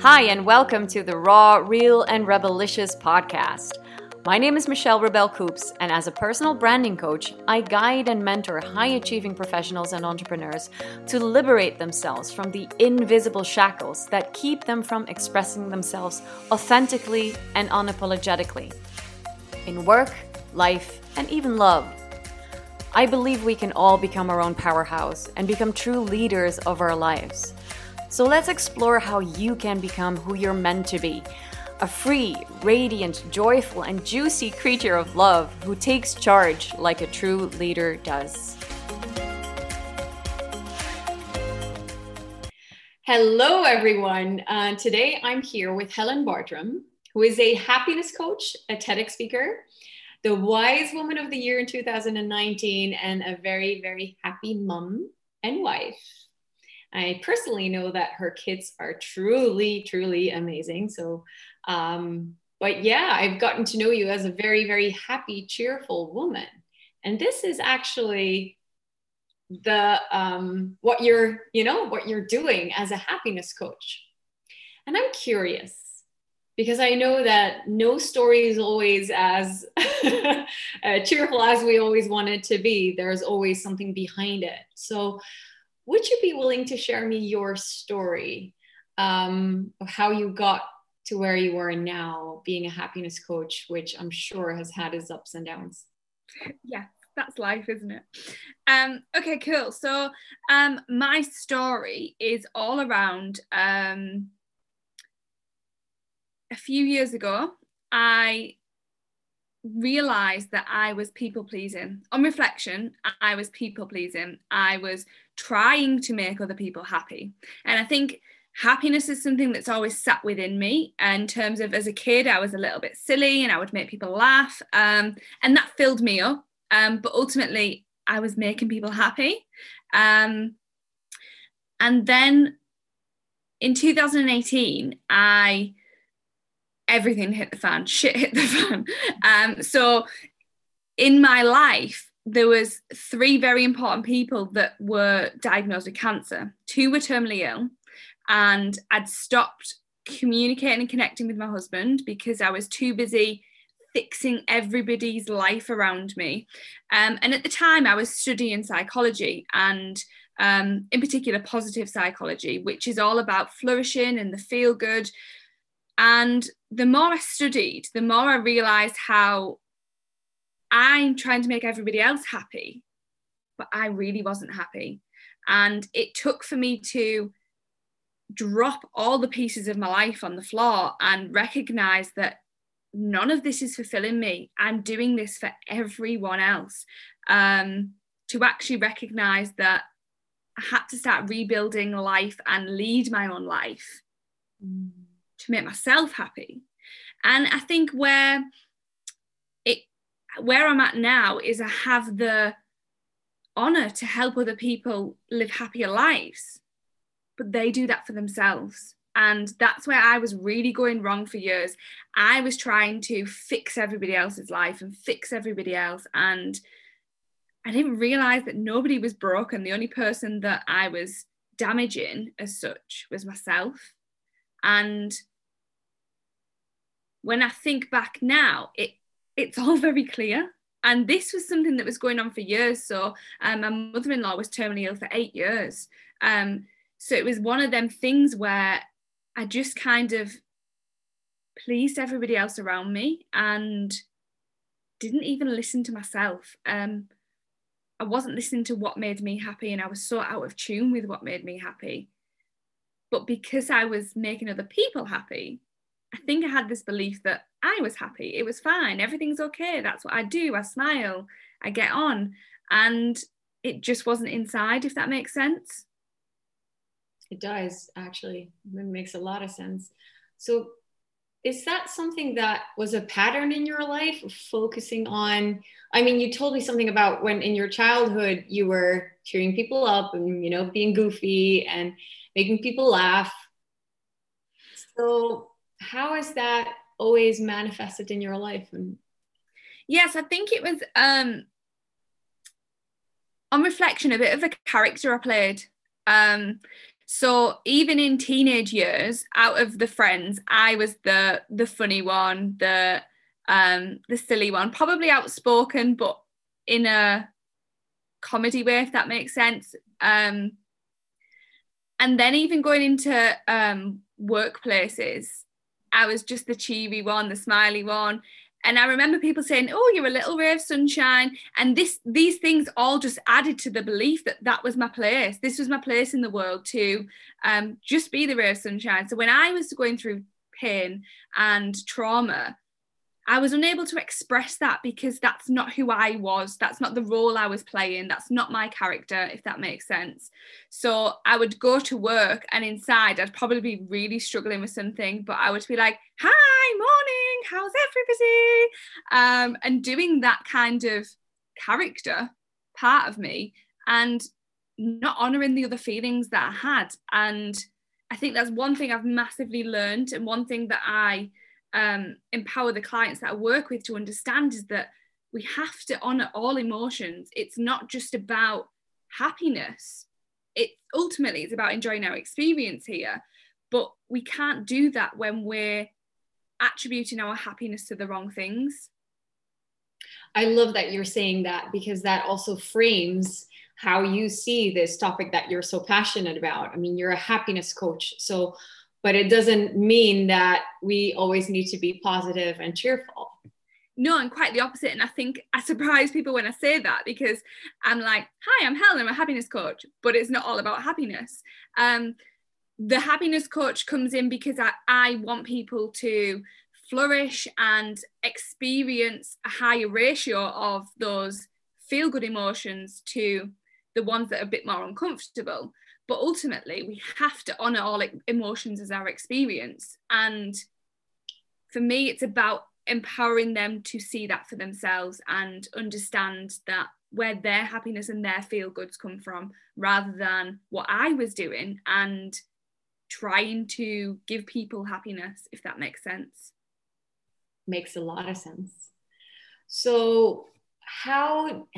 Hi, and welcome to the Raw, Real, and Rebelicious podcast. My name is Michelle Rebel Coops, and as a personal branding coach, I guide and mentor high achieving professionals and entrepreneurs to liberate themselves from the invisible shackles that keep them from expressing themselves authentically and unapologetically in work, life, and even love. I believe we can all become our own powerhouse and become true leaders of our lives. So let's explore how you can become who you're meant to be a free, radiant, joyful, and juicy creature of love who takes charge like a true leader does. Hello, everyone. Uh, today I'm here with Helen Bartram, who is a happiness coach, a TEDx speaker, the Wise Woman of the Year in 2019, and a very, very happy mom and wife. I personally know that her kids are truly, truly amazing. So, um, but yeah, I've gotten to know you as a very, very happy, cheerful woman. And this is actually the um, what you're, you know, what you're doing as a happiness coach. And I'm curious because I know that no story is always as uh, cheerful as we always want it to be. There's always something behind it. So, would you be willing to share me your story um, of how you got to where you are now, being a happiness coach, which I'm sure has had its ups and downs? Yeah, that's life, isn't it? Um, okay, cool. So um, my story is all around um, a few years ago. I realized that I was people pleasing. On reflection, I was people pleasing. I was trying to make other people happy. And I think happiness is something that's always sat within me in terms of as a kid i was a little bit silly and i would make people laugh um, and that filled me up um, but ultimately i was making people happy um, and then in 2018 i everything hit the fan shit hit the fan um, so in my life there was three very important people that were diagnosed with cancer. Two were terminally ill, and I'd stopped communicating and connecting with my husband because I was too busy fixing everybody's life around me. Um, and at the time, I was studying psychology and um, in particular positive psychology, which is all about flourishing and the feel good. And the more I studied, the more I realized how I'm trying to make everybody else happy, but I really wasn't happy. And it took for me to drop all the pieces of my life on the floor and recognize that none of this is fulfilling me. I'm doing this for everyone else. Um, to actually recognize that I had to start rebuilding life and lead my own life mm. To make myself happy. And I think where it where I'm at now is I have the honor to help other people live happier lives, but they do that for themselves. And that's where I was really going wrong for years. I was trying to fix everybody else's life and fix everybody else. And I didn't realize that nobody was broken. The only person that I was damaging as such was myself. And when I think back now, it it's all very clear. And this was something that was going on for years. So um, my mother-in-law was terminally ill for eight years. Um, so it was one of them things where I just kind of pleased everybody else around me and didn't even listen to myself. Um, I wasn't listening to what made me happy, and I was so out of tune with what made me happy. But because I was making other people happy, I think I had this belief that I was happy. It was fine. Everything's okay. That's what I do. I smile. I get on. And it just wasn't inside, if that makes sense. It does, actually. It makes a lot of sense. So, is that something that was a pattern in your life focusing on? I mean, you told me something about when in your childhood you were cheering people up and, you know, being goofy and making people laugh. So, how has that always manifested in your life and yes i think it was um on reflection a bit of a character i played um So even in teenage years, out of the friends, I was the the funny one, the um the silly one, probably outspoken, but in a comedy way, if that makes sense. Um and then even going into um workplaces, I was just the cheery one, the smiley one. And I remember people saying, "Oh, you're a little ray of sunshine," and this these things all just added to the belief that that was my place. This was my place in the world to um, just be the ray of sunshine. So when I was going through pain and trauma, I was unable to express that because that's not who I was. That's not the role I was playing. That's not my character, if that makes sense. So I would go to work and inside I'd probably be really struggling with something, but I would be like, hi, morning, how's everybody? Um, and doing that kind of character part of me and not honoring the other feelings that I had. And I think that's one thing I've massively learned and one thing that I um, empower the clients that I work with to understand is that we have to honor all emotions. It's not just about happiness. It ultimately it's about enjoying our experience here, but we can't do that when we're attributing our happiness to the wrong things. I love that you're saying that because that also frames how you see this topic that you're so passionate about. I mean, you're a happiness coach. So but it doesn't mean that we always need to be positive and cheerful. No and quite the opposite and i think i surprise people when i say that because i'm like hi i'm helen i'm a happiness coach but it's not all about happiness. Um, the happiness coach comes in because I, I want people to flourish and experience a higher ratio of those feel good emotions to the ones that are a bit more uncomfortable but ultimately we have to honor all emotions as our experience. And for me it's about empowering them to see that for themselves and understand that where their happiness and their feel goods come from rather than what i was doing and trying to give people happiness if that makes sense. Makes a lot of sense. So how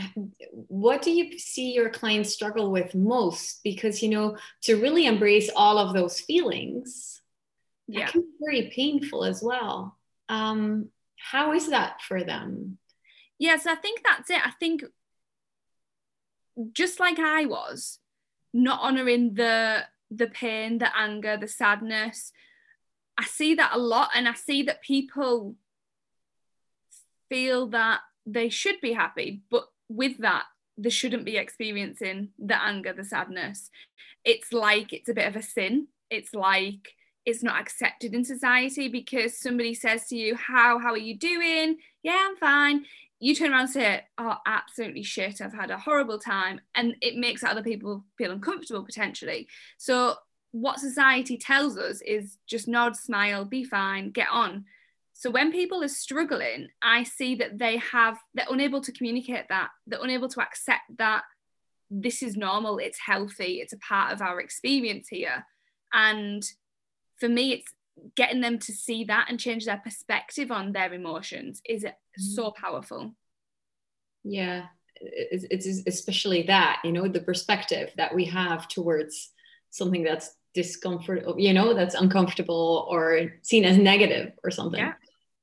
what do you see your clients struggle with most? Because you know to really embrace all of those feelings yeah. can be very painful as well. Um how is that for them? Yes i think that's it. I think just like i was not honoring the the pain the anger the sadness i see that a lot and i see that people feel that they should be happy but with that they shouldn't be experiencing the anger the sadness. It's like it's a bit of a sin. It's like it's not accepted in society because somebody says to you how how are you doing? Yeah i'm fine. You turn around and say oh absolutely shit. I've had a horrible time. And it makes other people feel uncomfortable potentially. So what society tells us is just nod smile be fine get on so when people are struggling, I see that they have, they're unable to communicate that, they're unable to accept that this is normal, it's healthy, it's a part of our experience here. And for me, it's getting them to see that and change their perspective on their emotions is mm-hmm. so powerful. Yeah, it's, it's especially that, you know, the perspective that we have towards something that's discomfort, you know, that's uncomfortable or seen as negative or something. Yeah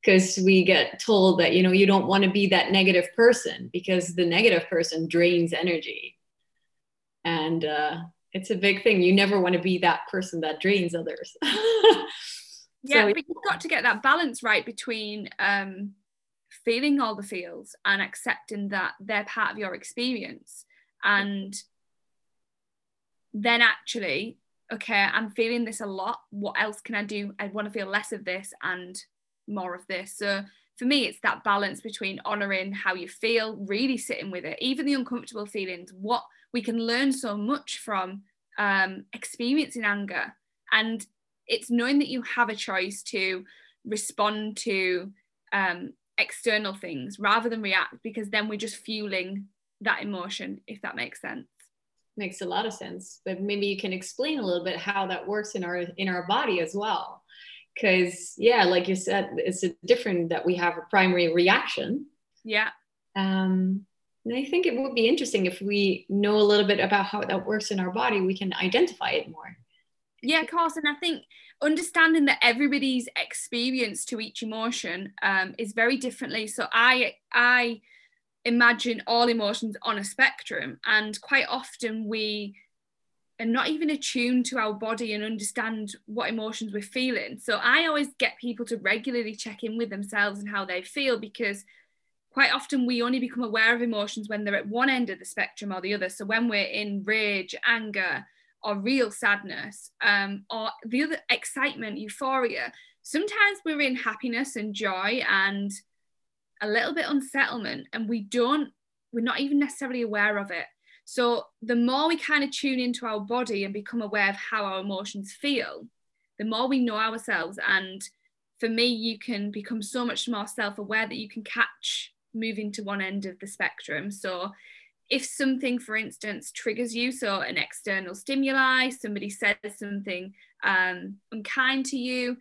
because we get told that you know you don't want to be that negative person because the negative person drains energy. And uh, it's a big thing. You never want to be that person that drains others. Yeah so, but you've got to get that balance right between um, feeling all the feels and accepting that they're part of your experience and then actually okay i'm feeling this a lot. What else can i do? I want to feel less of this and more of this. So for me, it's that balance between honoring how you feel, really sitting with it, even the uncomfortable feelings. What we can learn so much from um, experiencing anger, and it's knowing that you have a choice to respond to um, external things rather than react, because then we're just fueling that emotion, if that makes sense. Makes a lot of sense, but maybe you can explain a little bit how that works in our in our body as well because yeah like you said it's different that we have a primary reaction yeah um and i think it would be interesting if we know a little bit about how that works in our body we can identify it more Yeah, of course. And I think understanding that everybody's experience to each emotion um, is very differently. So I I imagine all emotions on a spectrum, and quite often we are not even attuned to our body and understand what emotions we're feeling. So I always get people to regularly check in with themselves and how they feel because quite often we only become aware of emotions when they're at one end of the spectrum or the other. So when we're in rage, anger, or real sadness, um, or the other excitement, euphoria, sometimes we're in happiness and joy and a little bit unsettlement, and we don't, we're not even necessarily aware of it. So the more we kind of tune into our body and become aware of how our emotions feel, the more we know ourselves. And for me, you can become so much more self aware that you can catch moving to one end of the spectrum. So if something, for instance, triggers you, so an external stimuli, somebody says something um, unkind to you,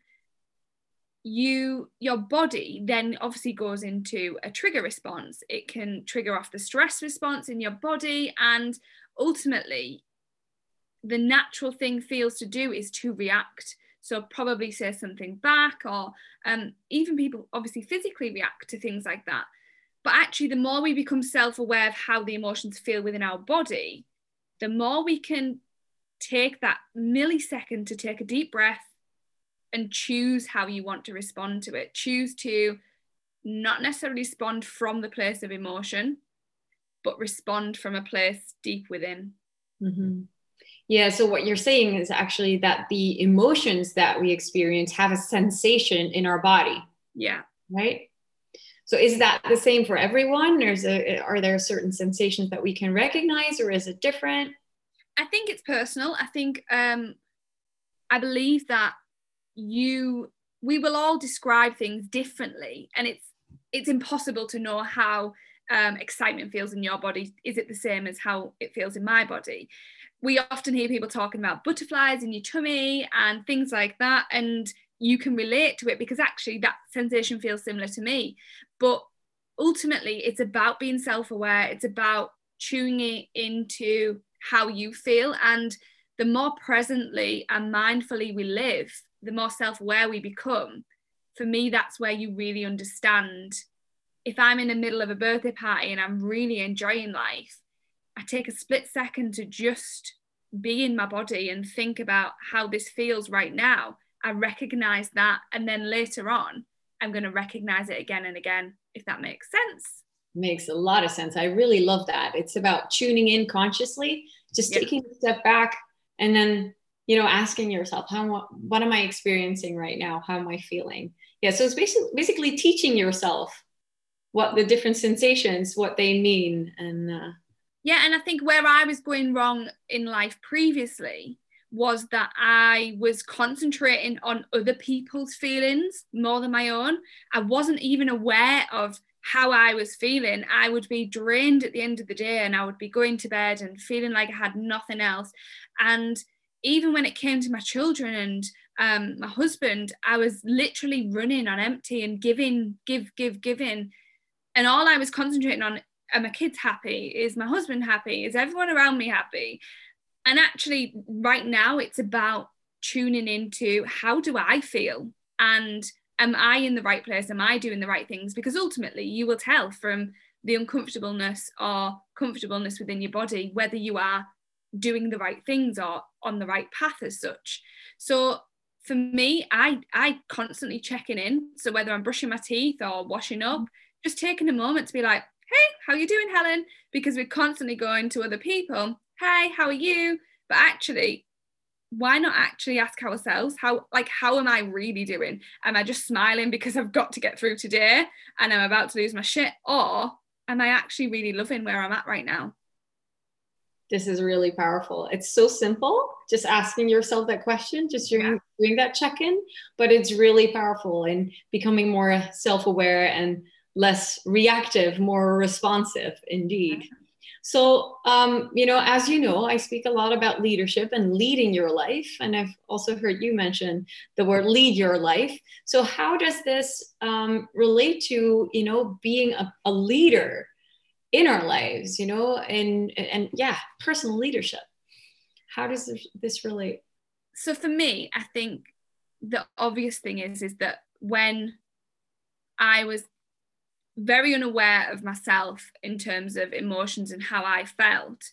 you your body then obviously goes into a trigger response. It can trigger off the stress response in your body, and ultimately, the natural thing feels to do is to react. So probably say something back, or um, even people obviously physically react to things like that. But actually, the more we become self aware of how the emotions feel within our body, the more we can take that millisecond to take a deep breath and choose how you want to respond to it. Choose to not necessarily respond from the place of emotion, but respond from a place deep within. Mm-hmm. Yeah, so what you're saying is actually that the emotions that we experience have a sensation in our body. Yeah. Right? So is that the same for everyone? Or is it, are there certain sensations that we can recognize or is it different? I think it's personal. I think um, I believe that you we will all describe things differently and it's it's impossible to know how um, excitement feels in your body. Is it the same as how it feels in my body? We often hear people talking about butterflies in your tummy and things like that and you can relate to it because actually that sensation feels similar to me. But ultimately, it's about being self aware, it's about tuning into how you feel. And the more presently and mindfully we live, the more self aware we become. For me, that's where you really understand. If I'm in the middle of a birthday party and I'm really enjoying life, I take a split second to just be in my body and think about how this feels right now. I recognize that. And then later on, I'm going to recognize it again and again, if that makes sense. Makes a lot of sense. I really love that. It's about tuning in consciously, just taking a step back and then, you know, asking yourself, how, what am I experiencing right now? How am I feeling? Yeah. So it's basically, basically teaching yourself what the different sensations, what they mean. And, uh, yeah. And I think where I was going wrong in life previously was that I was concentrating on other people's feelings more than my own. I wasn't even aware of how I was feeling. I would be drained at the end of the day and I would be going to bed and feeling like I had nothing else. And even when it came to my children and um, my husband, I was literally running on empty and giving, give, give, giving. And all I was concentrating on are my kids happy? Is my husband happy? Is everyone around me happy? and actually right now it's about tuning into how do i feel and am i in the right place am i doing the right things because ultimately you will tell from the uncomfortableness or comfortableness within your body whether you are doing the right things or on the right path as such. So for me i i constantly checking in. So whether i'm brushing my teeth or washing up just taking a moment to be like hey how you doing helen? Because we're constantly going to other people hey, how are you? But actually, why not actually ask ourselves how like how am i really doing? Am i just smiling because i've got to get through today and i'm about to lose my shit? Or am i actually really loving where i'm at right now this is really powerful it's so simple just asking yourself that question just doing, yeah. doing that check-in but it's really powerful in becoming more self-aware and less reactive more responsive indeed so, um, you know, as you know, I speak a lot about leadership and leading your life. And I've also heard you mention the word lead your life. So, how does this um, relate to, you know, being a, a leader in our lives, you know, and, and yeah, personal leadership? How does this, this relate? so for me, I think the obvious thing is is that when I was very unaware of myself in terms of emotions and how I felt,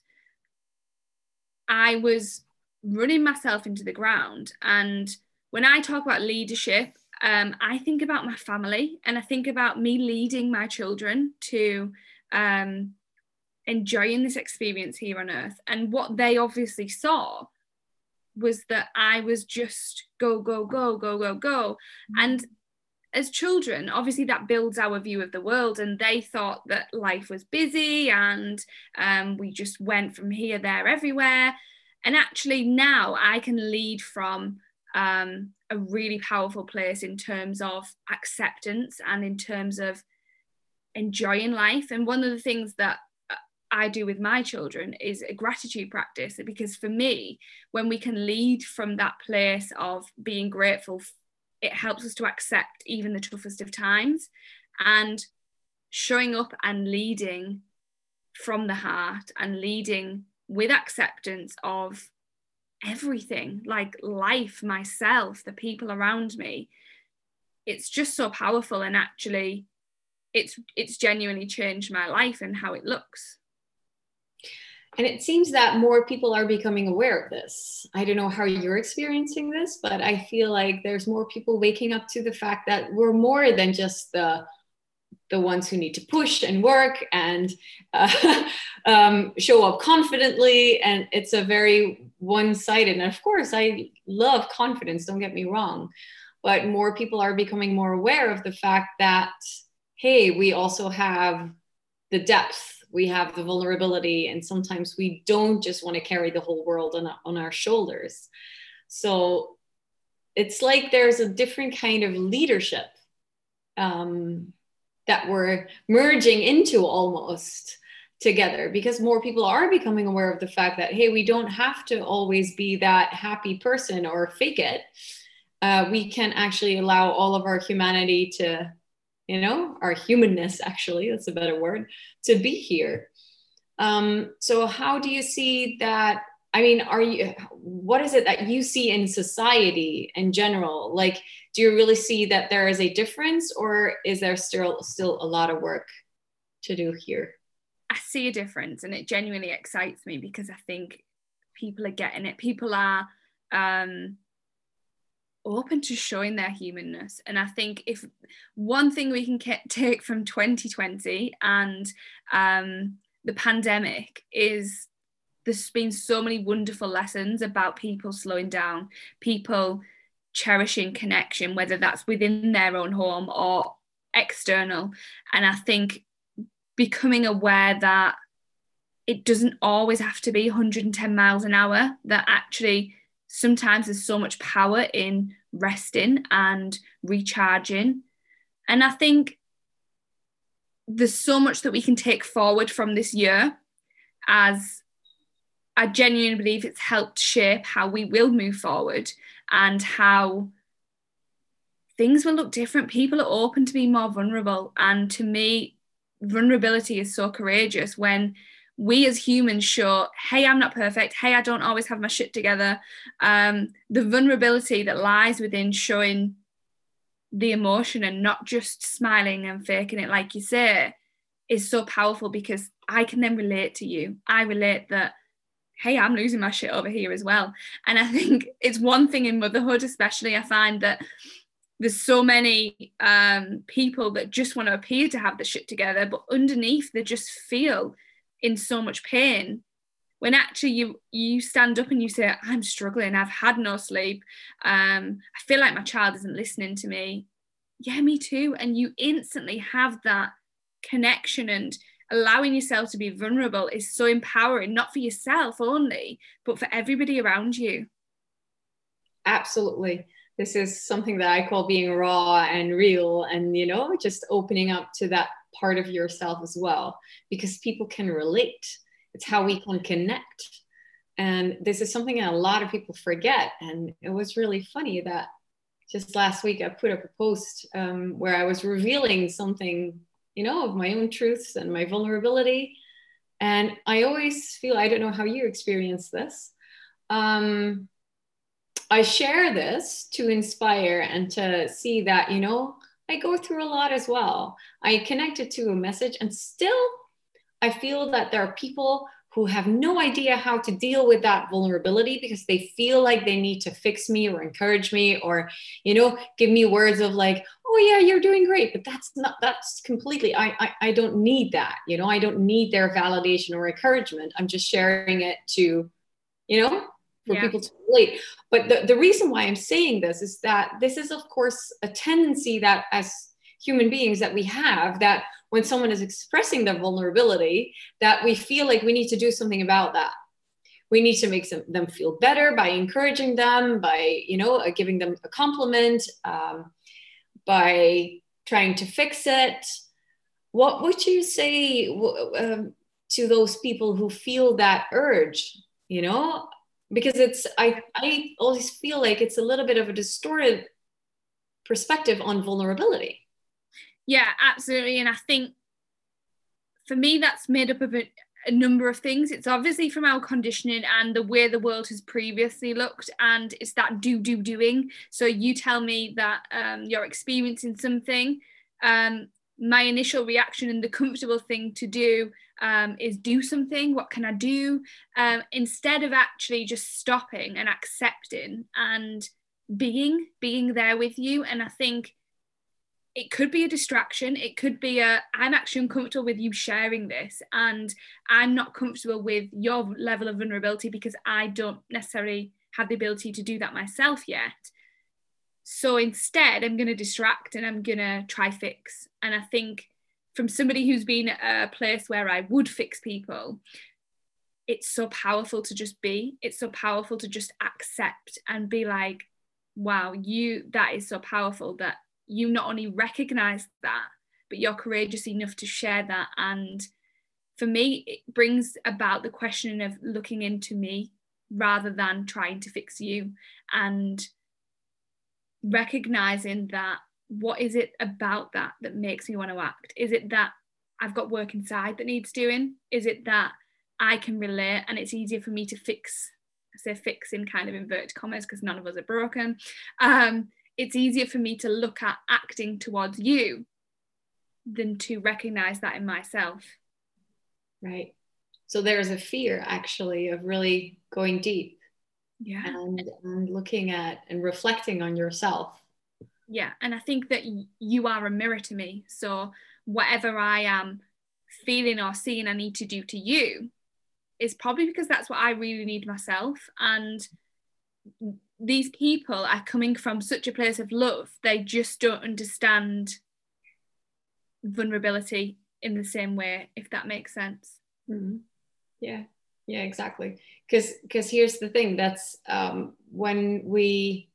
I was running myself into the ground. And when I talk about leadership, um, I think about my family and I think about me leading my children to um, enjoying this experience here on earth. And what they obviously saw was that I was just go, go, go, go, go, go. Mm-hmm. And as children, obviously that builds our view of the world, and they thought that life was busy and um, we just went from here, there, everywhere. And actually, now I can lead from um, a really powerful place in terms of acceptance and in terms of enjoying life. And one of the things that I do with my children is a gratitude practice because for me, when we can lead from that place of being grateful, it helps us to accept even the toughest of times and showing up and leading from the heart and leading with acceptance of everything like life, myself, the people around me. It's just so powerful and actually it's it's genuinely changed my life and how it looks. And it seems that more people are becoming aware of this. I don't know how you're experiencing this, but I feel like there's more people waking up to the fact that we're more than just the the ones who need to push and work and uh, um, show up confidently. And it's a very one sided. And of course, I love confidence, don't get me wrong. But more people are becoming more aware of the fact that, hey, we also have the depth we have the vulnerability and sometimes we don't just want to carry the whole world on, on our shoulders. So it's like there's a different kind of leadership um, that we're merging into almost together because more people are becoming aware of the fact that hey we don't have to always be that happy person or fake it. Uh, we can actually allow all of our humanity to you know, our humanness, actually, that's a better word, to be here. Um, so, how do you see that? I mean, are you, what is it that you see in society in general? Like, do you really see that there is a difference or is there still, still a lot of work to do here? I see a difference and it genuinely excites me because I think people are getting it. People are, um, open to showing their humanness. And I think if one thing we can take from 2020 and um, the pandemic is there's been so many wonderful lessons about people slowing down, people cherishing connection, whether that's within their own home or external. And I think becoming aware that it doesn't always have to be 110 miles an hour, that actually sometimes there's so much power in resting and recharging. And I think there's so much that we can take forward from this year as I genuinely believe it's helped shape how we will move forward and how things will look different. People are open to be more vulnerable. And to me, vulnerability is so courageous when we as humans show, hey, I'm not perfect. Hey, I don't always have my shit together. Um, the vulnerability that lies within showing the emotion and not just smiling and faking it, like you say, is so powerful because I can then relate to you. I relate that, hey, I'm losing my shit over here as well. And I think it's one thing in motherhood, especially, I find that there's so many um, people that just want to appear to have the shit together, but underneath they just feel in so much pain when actually you you stand up and you say i'm struggling. I've had no sleep. Um, i feel like my child isn't listening to me. Yeah me too. And you instantly have that connection and allowing yourself to be vulnerable is so empowering not for yourself only but for everybody around you. Absolutely. This is something that i call being raw and real and you know just opening up to that part of yourself as well because people can relate. It's how we can connect. And this is something that a lot of people forget. And it was really funny that just last week i put up a post um, where i was revealing something you know of my own truths and my vulnerability. And i always feel i don't know how you experience this um, I share this to inspire and to see that, you know, I go through a lot as well. I connected to a message and still I feel that there are people who have no idea how to deal with that vulnerability because they feel like they need to fix me or encourage me or you know give me words of like oh yeah you're doing great but that's not that's completely I, I i don't need that you know? I don't need their validation or encouragement. I'm just sharing it to you know for yeah. people to relate. But the, the reason why i'm saying this is that this is of course a tendency that as human beings that we have that when someone is expressing their vulnerability that we feel like we need to do something about that. We need to make some, them feel better by encouraging them by you know uh, giving them a compliment um, by trying to fix it. What would you say um, to those people who feel that urge you know because it's i i always feel like it's a little bit of a distorted perspective on vulnerability yeah, absolutely. And I think for me, that's made up of a, a, number of things. It's obviously from our conditioning and the way the world has previously looked, and it's that do, do, doing. So you tell me that um, you're experiencing something. Um, my initial reaction and the comfortable thing to do um, is do something. What can I do? Um, instead of actually just stopping and accepting and being, being there with you. And I think it could be a distraction it could be a i'm actually uncomfortable with you sharing this and i'm not comfortable with your level of vulnerability because i don't necessarily have the ability to do that myself yet so instead i'm going to distract and i'm going to try fix and i think from somebody who's been a place where i would fix people it's so powerful to just be it's so powerful to just accept and be like wow you that is so powerful that you not only recognize that, but you're courageous enough to share that. And for me, it brings about the question of looking into me rather than trying to fix you and recognizing that what is it about that that makes me want to act? Is it that I've got work inside that needs doing? Is it that I can relate and it's easier for me to fix? I say fix in kind of inverted commas because none of us are broken. Um, it's easier for me to look at acting towards you than to recognize that in myself. Right. So there's a fear actually of really going deep. Yeah. And, and looking at and reflecting on yourself. Yeah. And I think that you are a mirror to me. So whatever I am feeling or seeing I need to do to you is probably because that's what I really need myself. And these people are coming from such a place of love, they just don't understand vulnerability in the same way, if that makes sense. Mm-hmm. Yeah, yeah, exactly. Because because here's the thing: that's um, when we,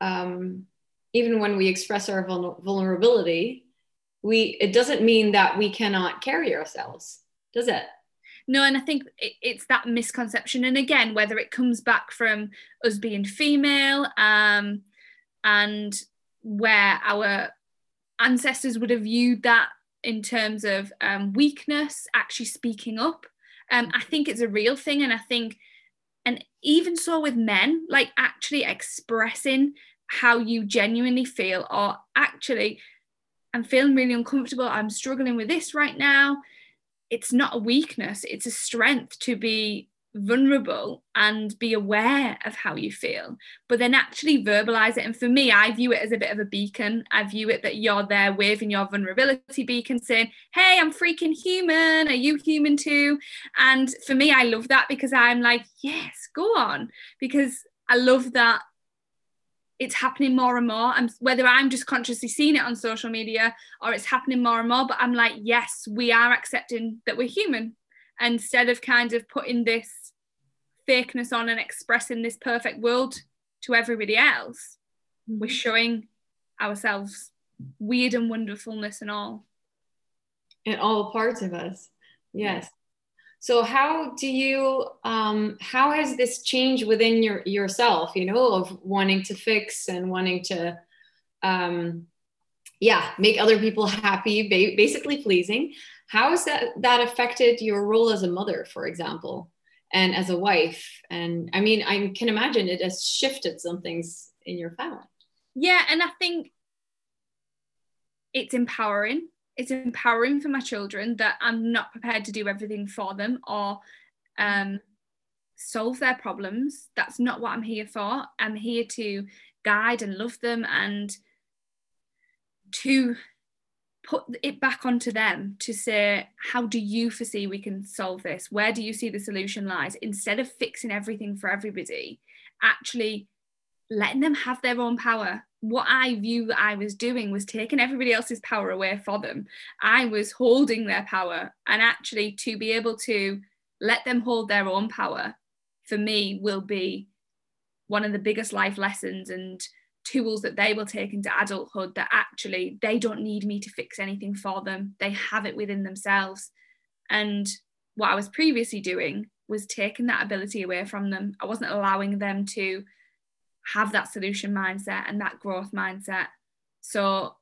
um, even when we express our vulnerability, we it doesn't mean that we cannot carry ourselves, does it? no and i think it's that misconception and again whether it comes back from us being female um, and where our ancestors would have viewed that in terms of um, weakness actually speaking up um, i think it's a real thing and i think and even so with men like actually expressing how you genuinely feel or actually i'm feeling really uncomfortable i'm struggling with this right now. It's not a weakness it's a strength to be vulnerable and be aware of how you feel but then actually verbalize it. And for me i view it as a bit of a beacon. I view it that you're there waving your vulnerability beacon saying hey i'm freaking human. Are you human too? And for me i love that because i'm like yes go on. Because i love that it's happening more and more. And whether I'm just consciously seeing it on social media or it's happening more and more, but I'm like, yes, we are accepting that we're human instead of kind of putting this fakeness on and expressing this perfect world to everybody else. We're mm-hmm. showing ourselves weird and wonderfulness and all. And all parts of us. Yes. So how do you um, how has this changed within your yourself? You know, of wanting to fix and wanting to, um, yeah, make other people happy, basically pleasing. How has that that affected your role as a mother, for example? and as a wife. And I mean, I can imagine it has shifted some things in your family. Yeah, and I think it's empowering. It's empowering for my children that I'm not prepared to do everything for them or um, solve their problems. That's not what I'm here for. I'm here to guide and love them and to put it back onto them to say, how do you foresee we can solve this? Where do you see the solution lies? Instead of fixing everything for everybody, actually letting them have their own power. What I view that I was doing was taking everybody else's power away for them. I was holding their power, and actually, to be able to let them hold their own power for me will be one of the biggest life lessons and tools that they will take into adulthood that actually they don't need me to fix anything for them. They have it within themselves. And what I was previously doing was taking that ability away from them. I wasn't allowing them to have that solution mindset and that growth mindset. So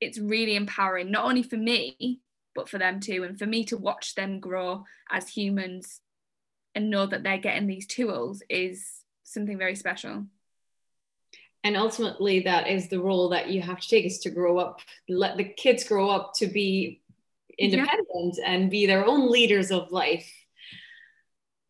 it's really empowering, not only for me, but for them too. And for me to watch them grow as humans and know that they're getting these tools is something very special. And ultimately, that is the role that you have to take is to grow up, let the kids grow up to be independent yeah. and be their own leaders of life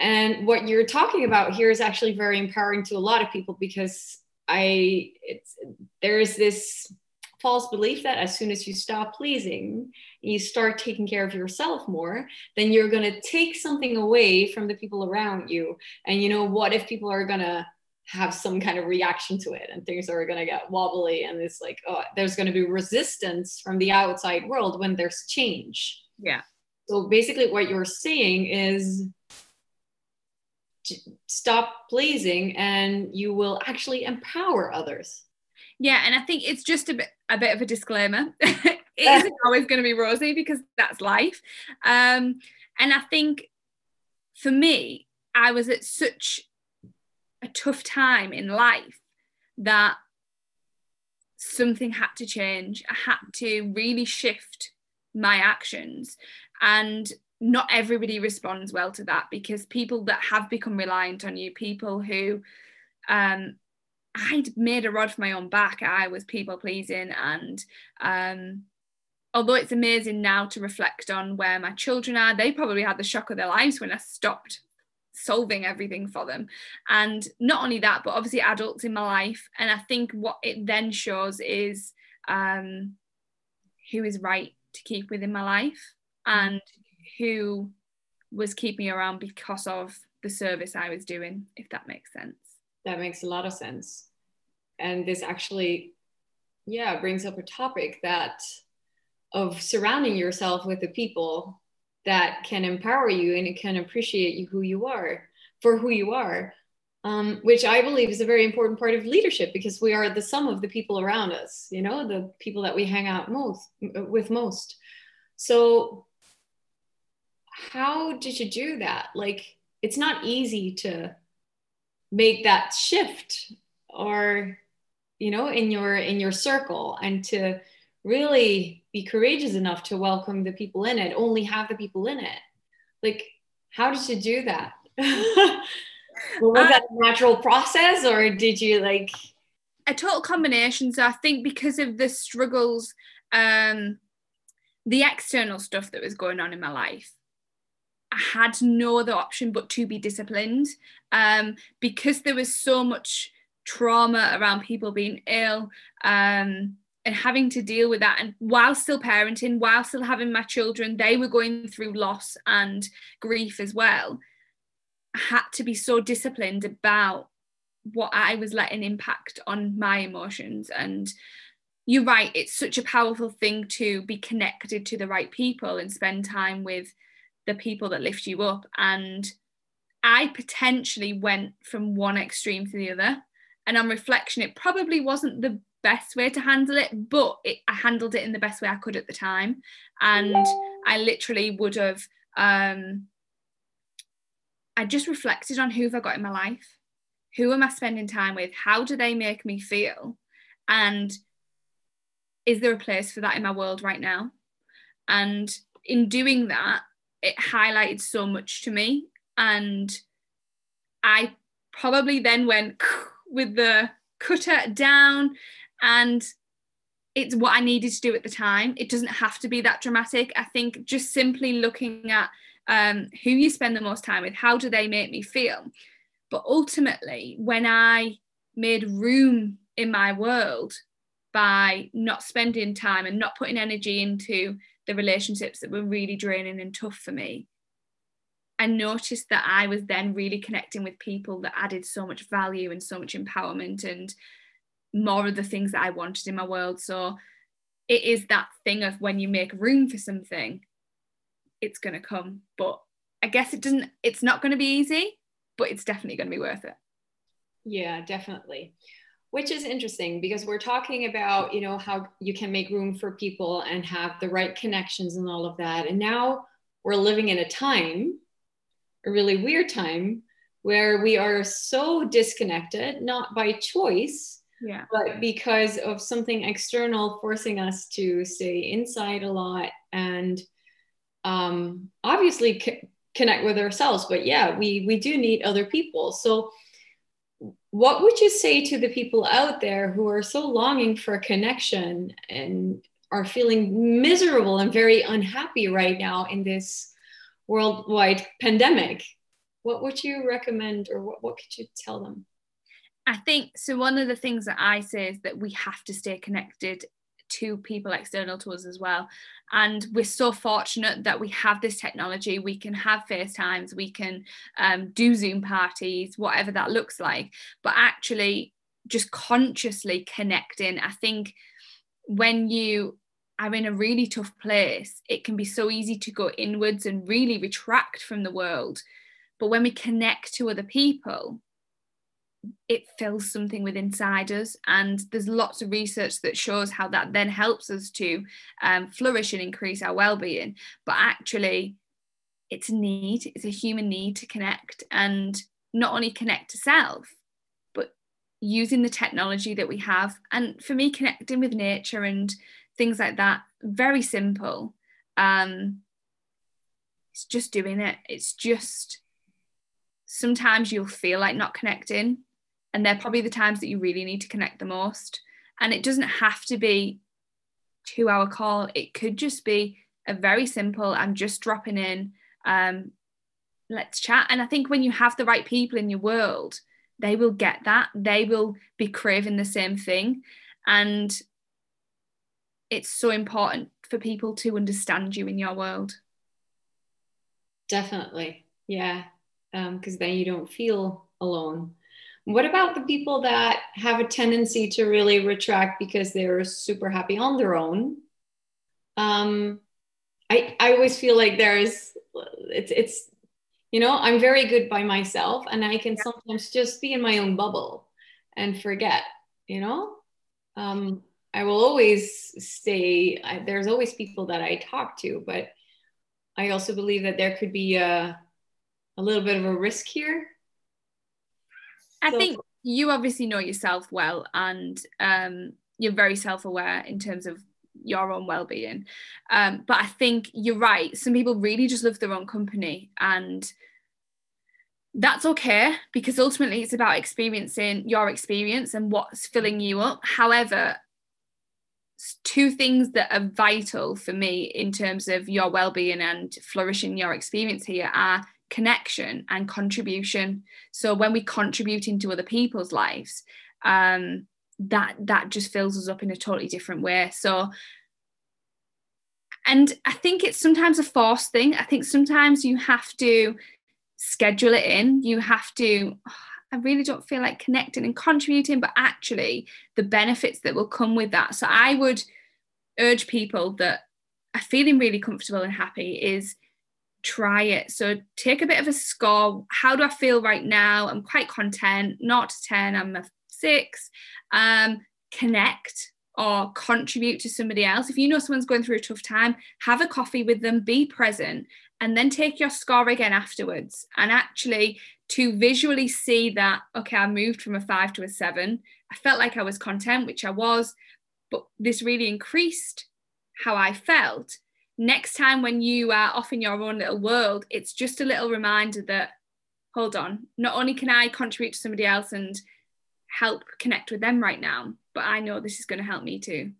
and what you're talking about here is actually very empowering to a lot of people because I it's there's this false belief that as soon as you stop pleasing you start taking care of yourself more then you're going to take something away from the people around you. And you know what if people are going to have some kind of reaction to it and things are going to get wobbly and it's like oh there's going to be resistance from the outside world when there's change? Yeah. So basically what you're saying is stop pleasing and you will actually empower others. Yeah and i think it's just a bit a bit of a disclaimer. It isn't always going to be rosy because that's life. Um, and i think for me i was at such a tough time in life that something had to change. I had to really shift my actions. And not everybody responds well to that because people that have become reliant on you, people who um, I'd made a rod for my own back, I was people pleasing. And um, although it's amazing now to reflect on where my children are, they probably had the shock of their lives when I stopped solving everything for them. And not only that, but obviously adults in my life. And I think what it then shows is um, who is right to keep within my life and who was keeping me around because of the service I was doing, if that makes sense. That makes a lot of sense. And this actually, yeah, brings up a topic that of surrounding yourself with the people that can empower you and can appreciate you who you are for who you are um, which i believe is a very important part of leadership because we are the sum of the people around us you know the people that we hang out most with most so how did you do that? Like, it's not easy to make that shift or you know in your in your circle and to really be courageous enough to welcome the people in it only have the people in it. Like how did you do that? Well, was uh, that a natural process or did you like? A total combination. So i think because of the struggles um the external stuff that was going on in my life I had no other option but to be disciplined um, because there was so much trauma around people being ill um, and having to deal with that. And while still parenting, while still having my children, they were going through loss and grief as well. I had to be so disciplined about what I was letting impact on my emotions. And you're right, it's such a powerful thing to be connected to the right people and spend time with the people that lift you up. And I potentially went from one extreme to the other. And on reflection, it probably wasn't the best way to handle it, but it, I handled it in the best way I could at the time. And I literally would have, um, I just reflected on who have I got in my life? Who am I spending time with? How do they make me feel? And is there a place for that in my world right now? And in doing that, it highlighted so much to me And I probably then went with the cutter down and it's what I needed to do at the time. It doesn't have to be that dramatic. I think just simply looking at um, who you spend the most time with, how do they make me feel? But ultimately, when I made room in my world by not spending time and not putting energy into the relationships that were really draining and tough for me, I noticed that I was then really connecting with people that added so much value and so much empowerment and more of the things that I wanted in my world. So it is that thing of when you make room for something, it's going to come. But I guess it doesn't, it's not going to be easy, but it's definitely going to be worth it. Yeah, definitely. Which is interesting because we're talking about, you know, how you can make room for people and have the right connections and all of that. And now we're living in a time, a really weird time, where we are so disconnected, not by choice, yeah. but because of something external forcing us to stay inside a lot and um, obviously c- connect with ourselves. But yeah we we do need other people. So what would you say to the people out there who are so longing for a connection and are feeling miserable and very unhappy right now in this worldwide pandemic what would you recommend or what, what could you tell them I think so. One of the things that I say is that we have to stay connected to people external to us as well. And we're so fortunate that we have this technology. We can have FaceTimes, we can um, do Zoom parties, whatever that looks like. But actually, just consciously connecting, I think when you are in a really tough place, it can be so easy to go inwards and really retract from the world. But when we connect to other people, it fills something with inside us. And there's lots of research that shows how that then helps us to um, flourish and increase our well-being. But actually it's a need it's a human need to connect and not only connect to self but using the technology that we have. And for me connecting with nature and things like that very simple. Um, it's just doing it. It's just sometimes you'll feel like not connecting and they're probably the times that you really need to connect the most. And it doesn't have to be two hour call. It could just be a very simple i'm just dropping in um, let's chat. And i think when you have the right people in your world they will get that. They will be craving the same thing. And it's so important for people to understand you in your world. Definitely. Yeah. Because um, then you don't feel alone what about the people that have a tendency to really retract because they're super happy on their own? Um, I, I always feel like there's it's it's you know I'm very good by myself and I can sometimes just be in my own bubble and forget you know? Um, I will always stay I, there's always people that I talk to but I also believe that there could be a a little bit of a risk here I so, think you obviously know yourself well and um, you're very self-aware in terms of your own well-being. Um, but i think you're right. Some people really just love their own company and that's okay because ultimately it's about experiencing your experience and what's filling you up. However two things that are vital for me in terms of your well-being and flourishing your experience here are connection and contribution. So when we contribute into other people's lives um, that that just fills us up in a totally different way. So and i think it's sometimes a force thing. I think sometimes you have to schedule it in. You have to oh, i really don't feel like connecting and contributing but actually the benefits that will come with that. So i would urge people that are feeling really comfortable and happy is try it. So take a bit of a score. How do I feel right now? I'm quite content, not 10, I'm a six. Um, connect or contribute to somebody else. If you know someone's going through a tough time, have a coffee with them, be present, and then take your score again afterwards. And actually, to visually see that, okay, I moved from a five to a seven. I felt like I was content, which I was, but this really increased how I felt next time when you are off in your own little world, it's just a little reminder that hold on, not only can I contribute to somebody else and help connect with them right now, but I know this is going to help me too.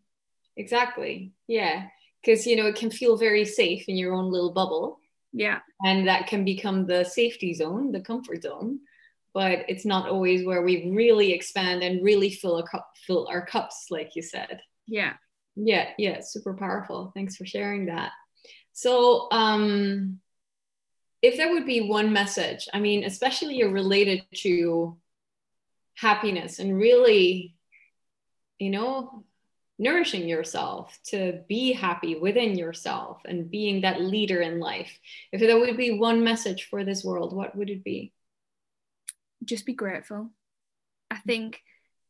Exactly. Yeah. Because, you know, it can feel very safe in your own little bubble. Yeah. And that can become the safety zone, the comfort zone. But it's not always where we really expand and really fill a cup, fill our cups, like you said. Yeah. Yeah. Yeah. Super powerful. Thanks for sharing that. So, um, if there would be one message, I mean, especially related to happiness and really, you know, nourishing yourself to be happy within yourself and being that leader in life. If there would be one message for this world, what would it be? Just be grateful. I think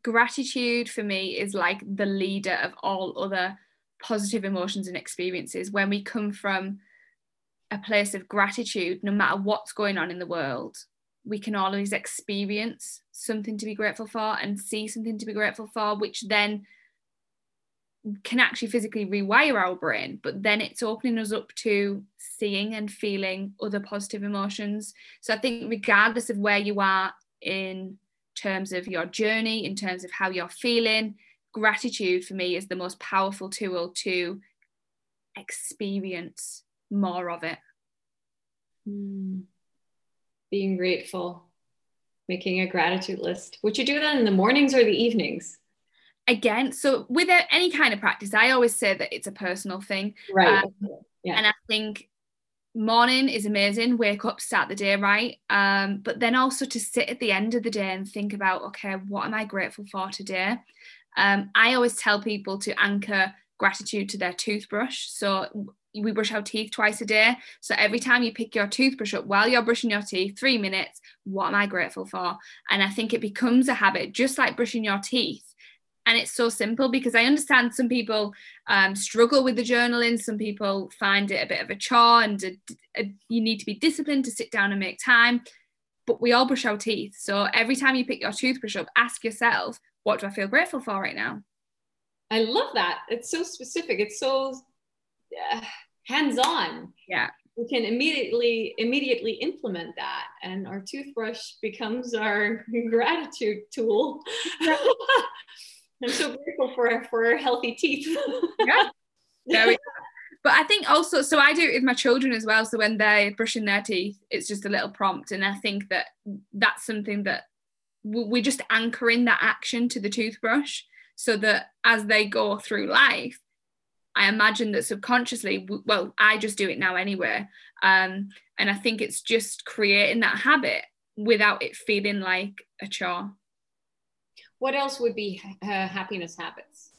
gratitude for me is like the leader of all other positive emotions and experiences. When we come from a place of gratitude, no matter what's going on in the world, we can always experience something to be grateful for and see something to be grateful for, which then can actually physically rewire our brain, but then it's opening us up to seeing and feeling other positive emotions. So I think, regardless of where you are in terms of your journey, in terms of how you're feeling, gratitude for me is the most powerful tool to experience more of it. Mm. Being grateful, making a gratitude list. Would you do that in the mornings or the evenings? Again, so with any kind of practice, I always say that it's a personal thing. Right. Um, yeah. And I think morning is amazing wake up start the day right um, but then also to sit at the end of the day and think about okay what am i grateful for today um, i always tell people to anchor gratitude to their toothbrush so we brush our teeth twice a day. So every time you pick your toothbrush up while you're brushing your teeth, three minutes, what am I grateful for? And I think it becomes a habit, just like brushing your teeth. And it's so simple because I understand some people um, struggle with the journaling. Some people find it a bit of a chore and a, a, you need to be disciplined to sit down and make time. But we all brush our teeth. So every time you pick your toothbrush up, ask yourself, what do I feel grateful for right now? I love that. It's so specific. It's so uh, hands-on yeah we can immediately immediately implement that and our toothbrush becomes our gratitude tool i'm so grateful for for healthy teeth yeah yeah but I think also, so I do it with my children as well. So when they're brushing their teeth, it's just a little prompt. And I think that that's something that we're just anchor in that action to the toothbrush so that as they go through life, I imagine that subconsciously, well, I just do it now anyway. Um, and I think it's just creating that habit without it feeling like a chore. What else would be her happiness habits?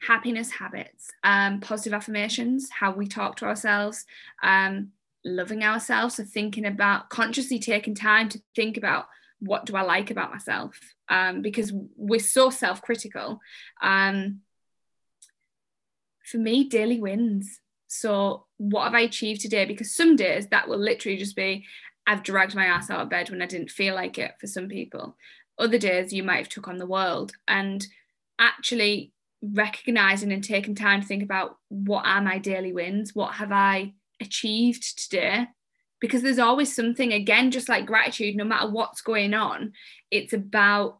Happiness habits, um, positive affirmations, how we talk to ourselves, um, loving ourselves. So, thinking about consciously taking time to think about what do I like about myself um, because we're so self critical. Um, for me, daily wins. So, what have I achieved today? Because some days that will literally just be, I've dragged my ass out of bed when I didn't feel like it for some people. Other days you might have took on the world and actually recognizing and taking time to think about what are my daily wins? What have I achieved today? Because there's always something, again, just like gratitude, no matter what's going on, it's about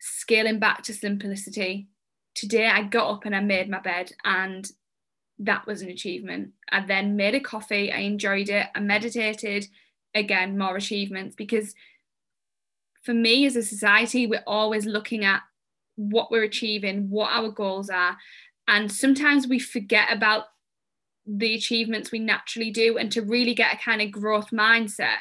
scaling back to simplicity, today I got up and I made my bed and that was an achievement. I then made a coffee, I enjoyed it, I meditated, again, more achievements because for me as a society, we're always looking at what we're achieving, what our goals are. And sometimes we forget about the achievements we naturally do and to really get a kind of growth mindset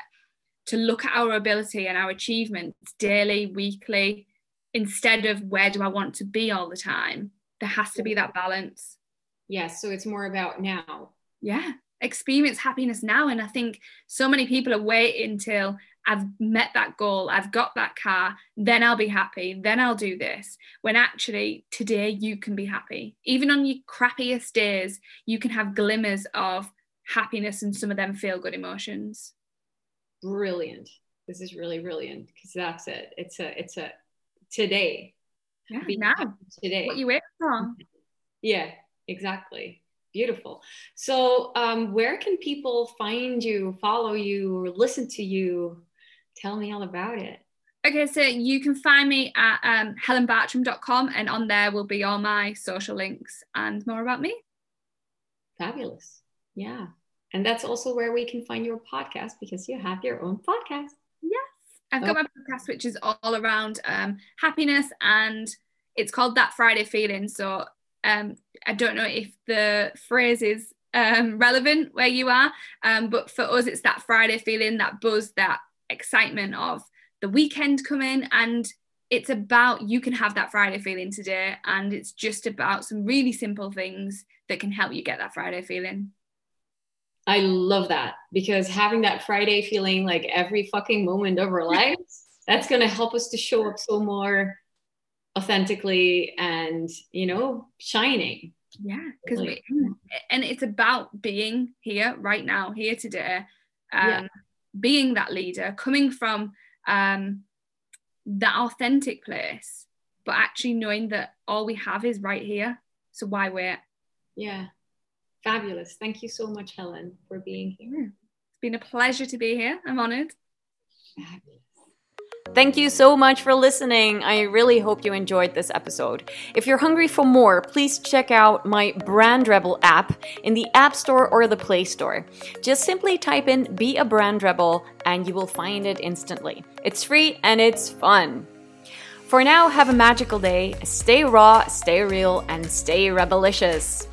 to look at our ability and our achievements daily, weekly, instead of where do I want to be all the time. There has to be that balance. Yes. So it's more about now. Yeah. Experience happiness now. And I think so many people are waiting until I've met that goal, I've got that car, then I'll be happy, then I'll do this. When actually, today you can be happy. Even on your crappiest days, you can have glimmers of happiness and some of them feel good emotions. Brilliant. This is really brilliant because that's it. It's a it's a today. Yeah, now today. What you wait for. Yeah, exactly. Beautiful. So, um, where can people find you, follow you, or listen to you? Tell me all about it. Okay, so you can find me at um, helenbartram.com and on there will be all my social links and more about me. Fabulous. Yeah. And that's also where we can find your podcast because you have your own podcast. Yes. I've got oh. my podcast, which is all around um, happiness and it's called That Friday Feeling. So um, I don't know if the phrase is um, relevant where you are, um, but for us, it's that Friday feeling, that buzz, that excitement of the weekend coming. And it's about you can have that Friday feeling today. And it's just about some really simple things that can help you get that Friday feeling. I love that because having that Friday feeling like every fucking moment of our lives, that's going to help us to show up so more authentically and, you know, shining. Yeah, because like, and it's about being here right now, here today, um, yeah. Being that leader, coming from um, that authentic place, but actually knowing that all we have is right here. So why wait? Yeah, fabulous. Thank you so much, Helen, for being here. It's been a pleasure to be here. I'm honored. Fabulous. Thank you so much for listening. I really hope you enjoyed this episode. If you're hungry for more, please check out my Brand Rebel app in the App Store or the Play Store. Just simply type in Be a Brand Rebel and you will find it instantly. It's free and it's fun. For now, have a magical day. Stay raw, stay real, and stay rebelicious.